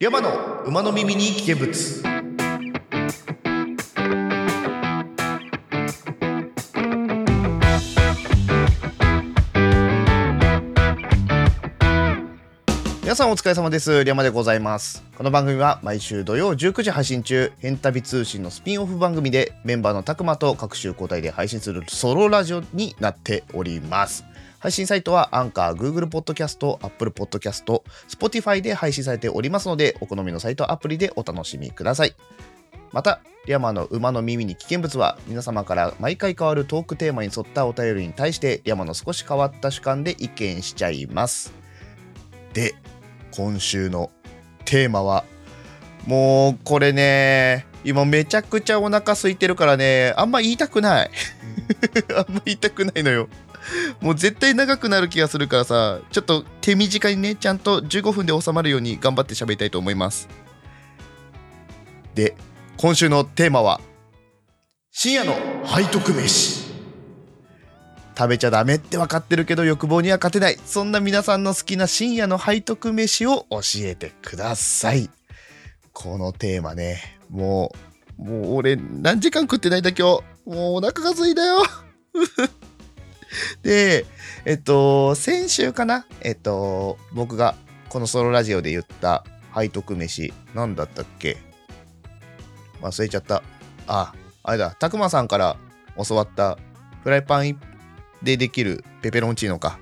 リャマの馬の耳に危険物皆さんお疲れ様です。リャマでございます。この番組は毎週土曜19時配信中、ヘンタビ通信のスピンオフ番組でメンバーのたくまと各週交代で配信するソロラジオになっております。配信サイトはアンカー、Google Podcast、Apple Podcast、Spotify で配信されておりますので、お好みのサイトアプリでお楽しみください。また、リャマの馬の耳に危険物は皆様から毎回変わるトークテーマに沿ったお便りに対して、リャマの少し変わった主観で意見しちゃいます。で、今週のテーマは、もうこれね、今めちゃくちゃお腹空いてるからね、あんま言いたくない。あんま言いたくないのよ。もう絶対長くなる気がするからさ、ちょっと手短にね、ちゃんと15分で収まるように頑張って喋りたいと思います。で、今週のテーマは、深夜の背徳飯。食べちゃダメって分かってるけど欲望には勝てない。そんな皆さんの好きな深夜の背徳飯を教えてください。このテーマね、もう、もう俺何時間食ってないんだ今日。もうお腹が空いたよ。で、えっと、先週かなえっと、僕がこのソロラジオで言った背徳飯、何だったっけ？忘れちゃった。あ、あれだ、たくまさんから教わったフライパンでできるペペロンチーノか。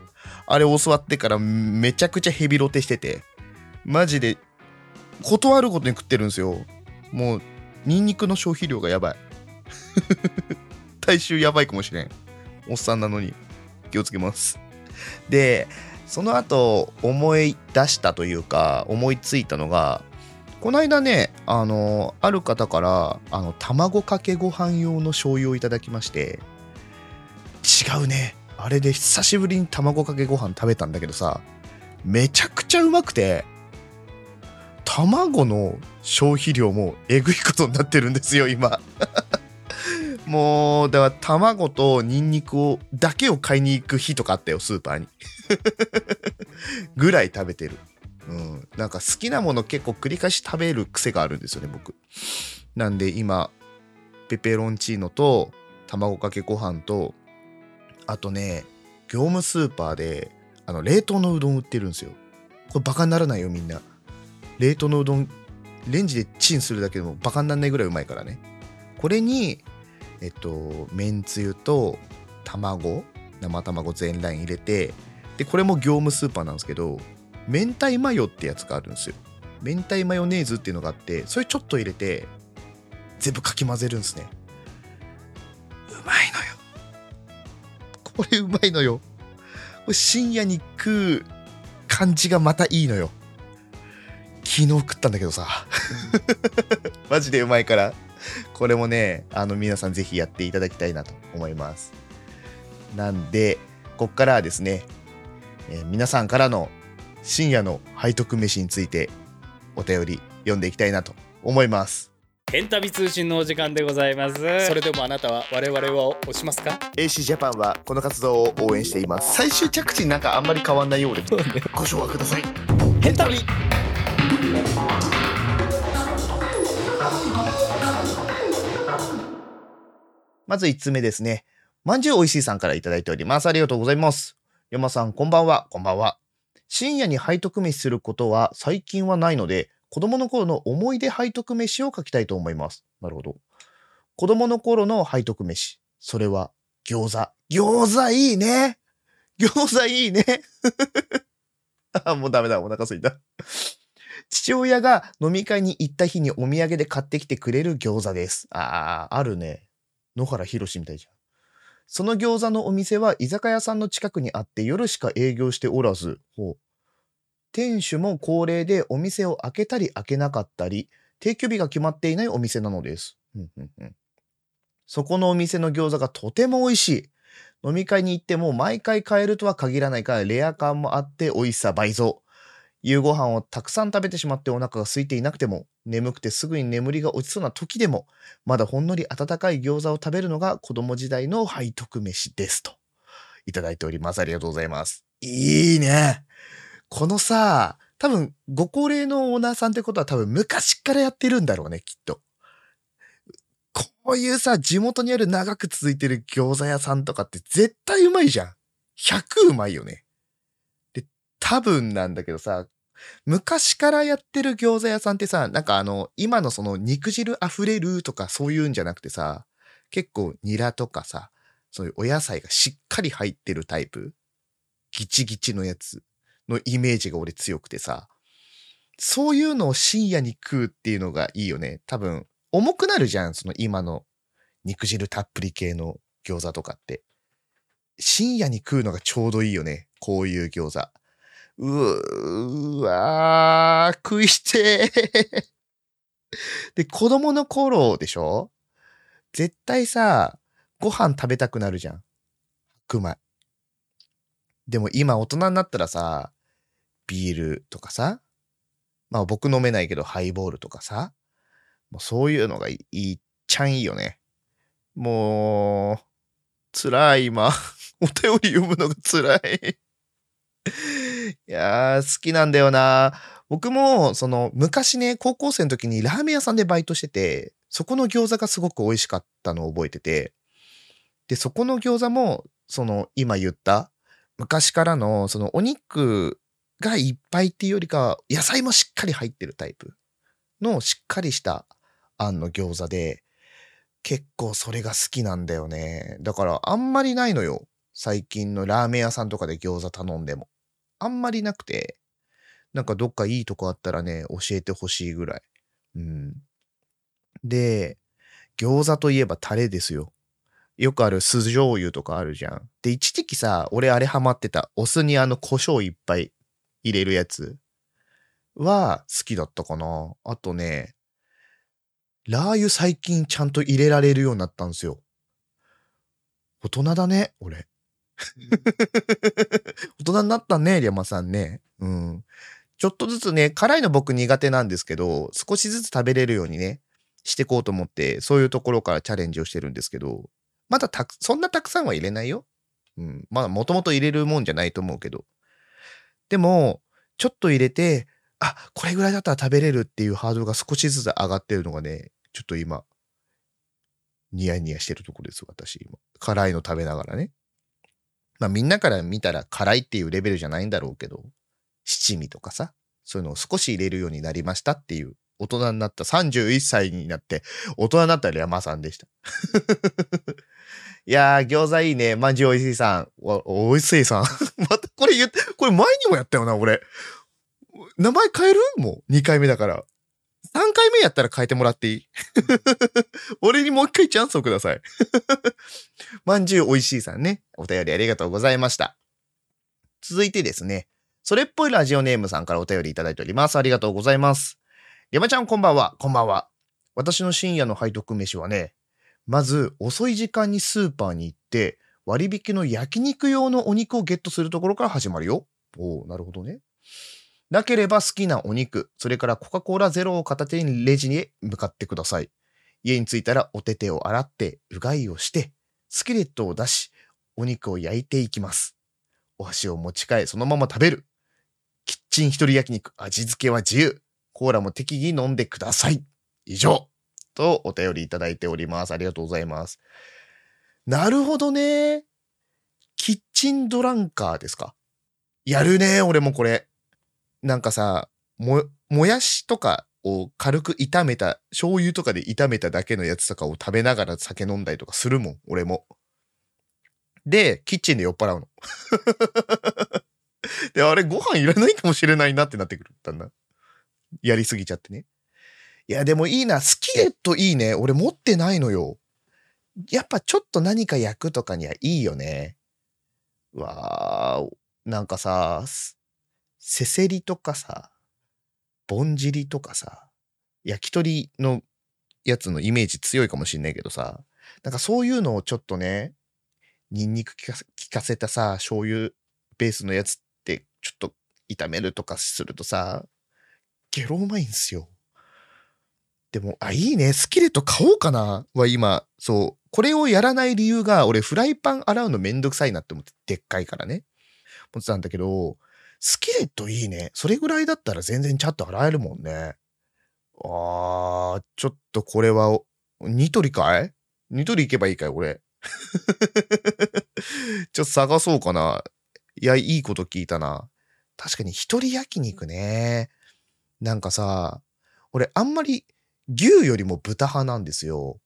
あれ教わってからめちゃくちゃヘビロテしてて、マジで断ることに食ってるんですよ。もう、ニンニクの消費量がやばい。体臭やばいかもしれん。おっさんなのに気をつけます。で、その後思い出したというか思いついたのが、この間ね、あの、ある方から、あの、卵かけご飯用の醤油をいただきまして、違うね。あれで久しぶりに卵かけご飯食べたんだけどさ、めちゃくちゃうまくて、卵の消費量もえぐいことになってるんですよ、今。もう、だから卵とニンニクを、だけを買いに行く日とかあったよ、スーパーに。ぐらい食べてる。うん。なんか好きなもの結構繰り返し食べる癖があるんですよね、僕。なんで今、ペペロンチーノと卵かけご飯と、あとね、業務スーパーで、あの、冷凍のうどん売ってるんですよ。これバカにならないよ、みんな。冷凍のうどん、レンジでチンするだけでもバカにならないぐらいうまいからね。これに、えっと、めんつゆと卵、生卵全卵入れて、で、これも業務スーパーなんですけど、明太マヨってやつがあるんですよ。明太マヨネーズっていうのがあって、それちょっと入れて、全部かき混ぜるんですね。うまいのよ。これうまいのよ。これ深夜に食う感じがまたいいのよ。昨日食ったんだけどさ。マジでうまいから。これもね、あの皆さんぜひやっていただきたいなと思います。なんで、こっからはですね、えー皆さんからの深夜の背徳飯についてお便り読んでいきたいなと思います。ヘンタビ通信のお時間でございますそれでもあなたは我々を押しますか？AC ジャパンはこの活動を応援しています。最終着地なんかあんまり変わんないようで、ご紹介ください。ヘンタビまず1つ目ですね。まんじゅうおいしいさんからいいております。ありがとうございます。山さん、こんばんは。こんばんは。深夜に背徳飯することは最近はないので、子供の頃の思い出背徳飯を書きたいと思います。なるほど。子供の頃の背徳飯。それは餃子。餃子いいね。餃子いいね。あ、もうダメだ。お腹すいた。父親が飲み会に行った日にお土産で買ってきてくれる餃子です。ああ、あるね。野原ひしみたいじゃん。その餃子のお店は居酒屋さんの近くにあって夜しか営業しておらず、ほう店主も高齢でお店を開けたり開けなかったり、定休日が決まっていないお店なのです。うんうんそこのお店の餃子がとても美味しい。飲み会に行っても毎回買えるとは限らないからレア感もあって美味しさ倍増。夕ご飯をたくさん食べてしまってお腹が空いていなくても、眠くてすぐに眠りが落ちそうな時でも、まだほんのり温かい餃子を食べるのが子供時代の背徳飯ですと。いただいております。ありがとうございます。いいね。このさ、多分、ご高齢のオーナーさんってことは多分昔からやってるんだろうね、きっと。こういうさ、地元にある長く続いてる餃子屋さんとかって絶対うまいじゃん。100うまいよね。で、多分なんだけどさ、昔からやってる餃子屋さんってさ、なんかあの、今のその肉汁溢れるとかそういうんじゃなくてさ、結構ニラとかさ、そういうお野菜がしっかり入ってるタイプ、ギチギチのやつのイメージが俺強くてさ、そういうのを深夜に食うっていうのがいいよね。多分、重くなるじゃん、その今の肉汁たっぷり系の餃子とかって。深夜に食うのがちょうどいいよね。こういう餃子。うーわー、食いしてー。で、子供の頃でしょ？絶対さ、ご飯食べたくなるじゃん。白米。でも今大人になったらさ、ビールとかさ、まあ僕飲めないけどハイボールとかさ、もうそういうのがいいっちゃんいいよね。もう、辛い今。お便り読むのが辛い。いやー、好きなんだよな。僕も、その、昔ね、高校生の時にラーメン屋さんでバイトしてて、そこの餃子がすごく美味しかったのを覚えてて、で、そこの餃子も、その、今言った、昔からの、その、お肉がいっぱいっていうよりか、野菜もしっかり入ってるタイプのしっかりしたあんの餃子で、結構それが好きなんだよね。だから、あんまりないのよ。最近のラーメン屋さんとかで餃子頼んでも。あんまりなくて、なんかどっかいいとこあったらね、教えてほしいぐらい。うん。で、餃子といえばタレですよ。よくある酢醤油とかあるじゃん。で、一時期さ、俺あれハマってた。お酢にあの胡椒いっぱい入れるやつは好きだったかな。あとね、ラー油最近ちゃんと入れられるようになったんですよ。大人だね、俺。大人になったね、リャマさんね。うん。ちょっとずつね、辛いの僕苦手なんですけど、少しずつ食べれるようにね、していこうと思って、そういうところからチャレンジをしてるんですけど、まだたく、そんなたくさんは入れないよ。うん。まあ、もともと入れるもんじゃないと思うけど。でも、ちょっと入れて、あ、これぐらいだったら食べれるっていうハードルが少しずつ上がってるのがね、ちょっと今、ニヤニヤしてるところです、私今。辛いの食べながらね。まあみんなから見たら辛いっていうレベルじゃないんだろうけど、七味とかさ、そういうのを少し入れるようになりましたっていう、大人になった31歳になって、大人になったら山さんでした。いやー、餃子いいね。まんじゅうおいしいさん。お、おいしいさん。またこれ言って、これ前にもやったよな、俺。名前変える？もう2回目だから。3回目やったら変えてもらっていい？俺にもう一回チャンスをください。まんじゅうおいしいさんね。お便りありがとうございました。続いてですね。それっぽいラジオネームさんからお便りいただいております。ありがとうございます。山ちゃんこんばんは。こんばんは。私の深夜の背徳飯はね、まず遅い時間にスーパーに行って、割引の焼肉用のお肉をゲットするところから始まるよ。おおなるほどね。なければ好きなお肉、それからコカ・コーラゼロを片手にレジに向かってください。家に着いたらお手手を洗って、うがいをして、スキレットを出し、お肉を焼いていきます。お箸を持ち替え、そのまま食べる。キッチン一人焼肉、味付けは自由。コーラも適宜飲んでください。以上。とお便りいただいております。ありがとうございます。なるほどね。キッチンドランカーですか？やるね、俺もこれ。なんかさ、も、もやしとかを軽く炒めた、醤油とかで炒めただけのやつとかを食べながら酒飲んだりとかするもん、俺も。で、キッチンで酔っ払うの。で、あれご飯いらないかもしれないなってなってくる。だんだ。やりすぎちゃってね。いや、でもいいな。スキレットいいね。俺持ってないのよ。やっぱちょっと何か焼くとかにはいいよね。わー、なんかさ、せせりとかさ、ぼんじりとかさ、焼き鳥のやつのイメージ強いかもしんないけどさ、なんかそういうのをちょっとね、ニンニク効かせたさ、醤油ベースのやつってちょっと炒めるとかするとさ、ゲロうまいんすよ。でも、あ、いいね。スキレット買おうかなは今、そう。これをやらない理由が、俺フライパン洗うのめんどくさいなって思って、でっかいからね。思ってたんだけど、スキレットいいね。それぐらいだったら全然ちゃんと洗えるもんね。あー、ちょっとこれは、ニトリかい？ニトリ行けばいいかい、俺。ちょっと探そうかな。いや、いいこと聞いたな。確かに一人焼肉ね。なんかさ、俺あんまり牛よりも豚派なんですよ。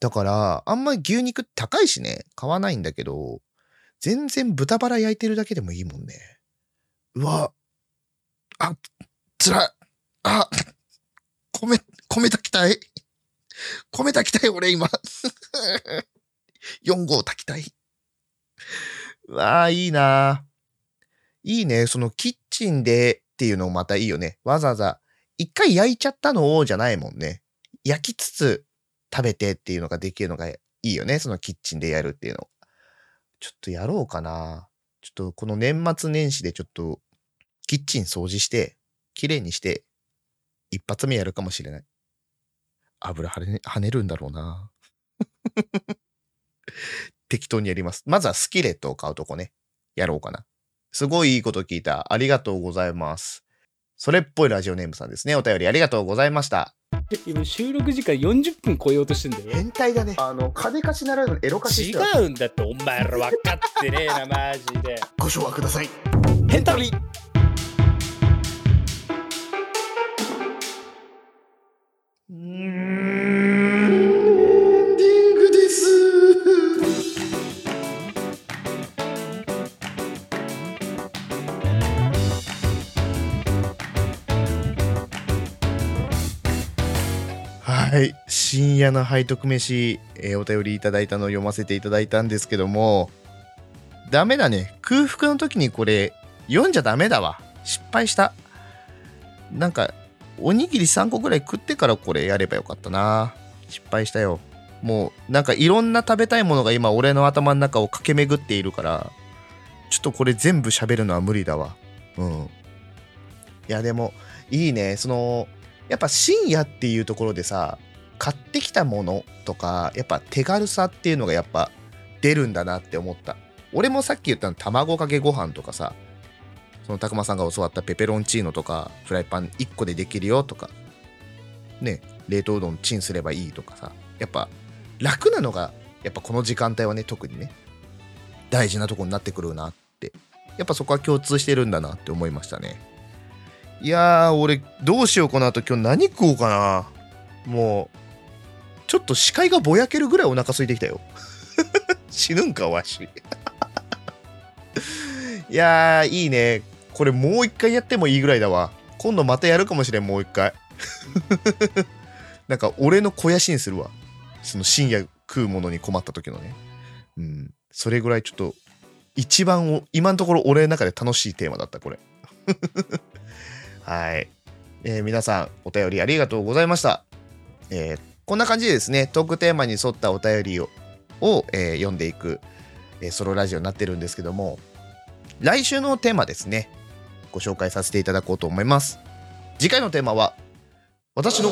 だから、あんまり牛肉高いしね、買わないんだけど、全然豚バラ焼いてるだけでもいいもんね。うわ、あ、つらい。あ、米、米炊きたい？米炊きたい、俺今。4合炊きたい。うわあ、いいないいね。そのキッチンでっていうのもまたいいよね。わざわざ、一回焼いちゃったのをじゃないもんね。焼きつつ食べてっていうのができるのがいいよね。そのキッチンでやるっていうの。ちょっとやろうかな。ちょっとこの年末年始でちょっとキッチン掃除して、綺麗にして、一発目やるかもしれない。油跳ね跳ねるんだろうな。適当にやります。まずはスキレットを買うとこね。やろうかな。すごいいいこと聞いた。ありがとうございます。それっぽいラジオネームさんですね。お便りありがとうございました。今収録時間40分超えようとしてんだよ変態だね。あの、金貸しならぬエロ貸し違うんだってお前ら分かってねえなマジでご唱和ください。ヘンうん、エンディングです。はい。深夜の背徳飯、えーお便りいただいたのを読ませていただいたんですけども、ダメだね。空腹の時にこれ、読んじゃダメだわ。失敗した。なんか、おにぎり3個ぐらい食ってからこれやればよかったな。失敗したよ。もう、なんかいろんな食べたいものが今俺の頭の中を駆け巡っているから、ちょっとこれ全部喋るのは無理だわ。うん。いや、でも、いいね。その、やっぱ深夜っていうところでさ、買ってきたものとか、やっぱ手軽さっていうのがやっぱ出るんだなって思った。俺もさっき言ったの卵かけご飯とかさ、そのたくまさんが教わったペペロンチーノとかフライパン1個でできるよとか。ね冷凍うどんチンすればいいとかさ。やっぱ楽なのがやっぱこの時間帯はね特にね大事なとこになってくるなって。やっぱそこは共通してるんだなって思いましたね。いやー俺どうしようこの後今日何食おうかな。もうちょっと視界がぼやけるぐらいお腹空いてきたよ。死ぬんかわし。いやーいいね。これもう一回やってもいいぐらいだわ。今度またやるかもしれんもう一回。なんか俺の肥やしにするわ。その深夜食うものに困った時のね。うん。それぐらいちょっと一番お今のところ俺の中で楽しいテーマだったこれ。はい、えー皆さんお便りありがとうございました、えーこんな感じでですねトークテーマに沿ったお便りをを、えー読んでいく、えソロラジオになってるんですけども来週のテーマですね。ご紹介させていただこうと思います。次回のテーマは私の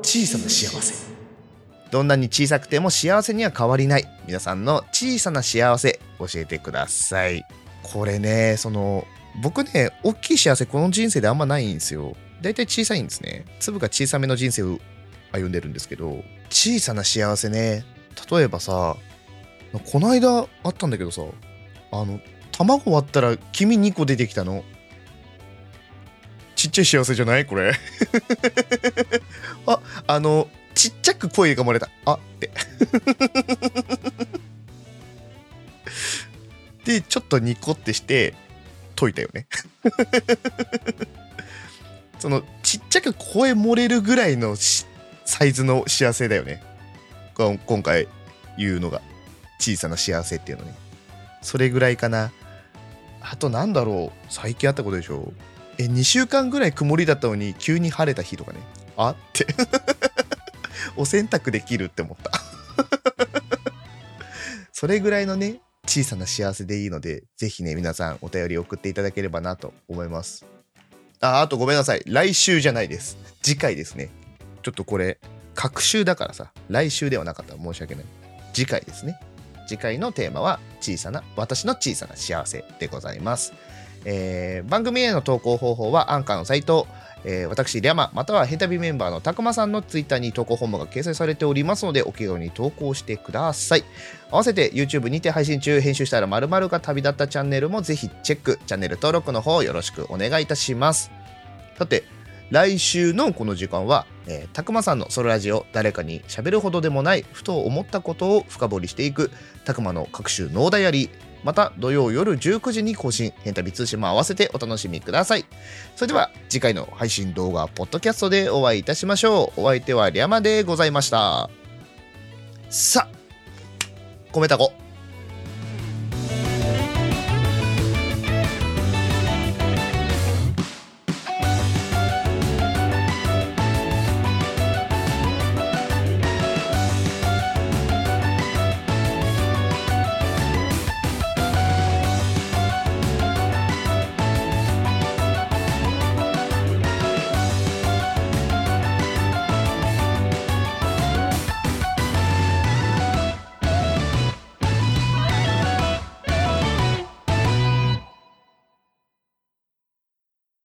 小さな幸せ。どんなに小さくても幸せには変わりない。皆さんの小さな幸せ教えてください。これねその僕ね大きい幸せこの人生であんまないんですよ。だいたい小さいんですね。粒が小さめの人生を歩んでるんですけど小さな幸せね。例えばさこないだあったんだけどさあの卵割ったら黄身2個出てきたの。ちっちゃい幸せじゃない？これ。ああのちっちゃく声が漏れた。あって。でちょっとニコってして解いたよね。そのちっちゃく声漏れるぐらいのサイズの幸せだよね。今回言うのが。小さな幸せっていうのね。それぐらいかな。あとなんだろう。最近あったことでしょ？うえ2週間ぐらい曇りだったのに急に晴れた日とかね。あって。お洗濯できるって思った。それぐらいのね小さな幸せでいいのでぜひね皆さんお便り送っていただければなと思います。ああとごめんなさい。来週じゃないです。次回ですね。ちょっとこれ隔週だからさ。来週ではなかったら申し訳ない。次回ですね。次回のテーマは小さな私の小さな幸せでございます、えー番組への投稿方法はアンカーのサイト、えー私、リャマ、またはヘタビメンバーのたくまさんのツイッターに投稿フォームが掲載されておりますので、お気軽に投稿してください。合わせて YouTube にて配信中、編集したら〇〇が旅立ったチャンネルもぜひチェック、チャンネル登録の方よろしくお願いいたします。さて、来週のこの時間は、えーたくまさんのソロラジオ、誰かに喋るほどでもない、ふと思ったことを深掘りしていく、たくまの各種ノーダイアリー、また土曜夜19時に更新、ヘンタビ通信も合わせてお楽しみください。それでは次回の配信動画、ポッドキャストでお会いいたしましょう。お相手はリャマでございました。さあ、コメタコ。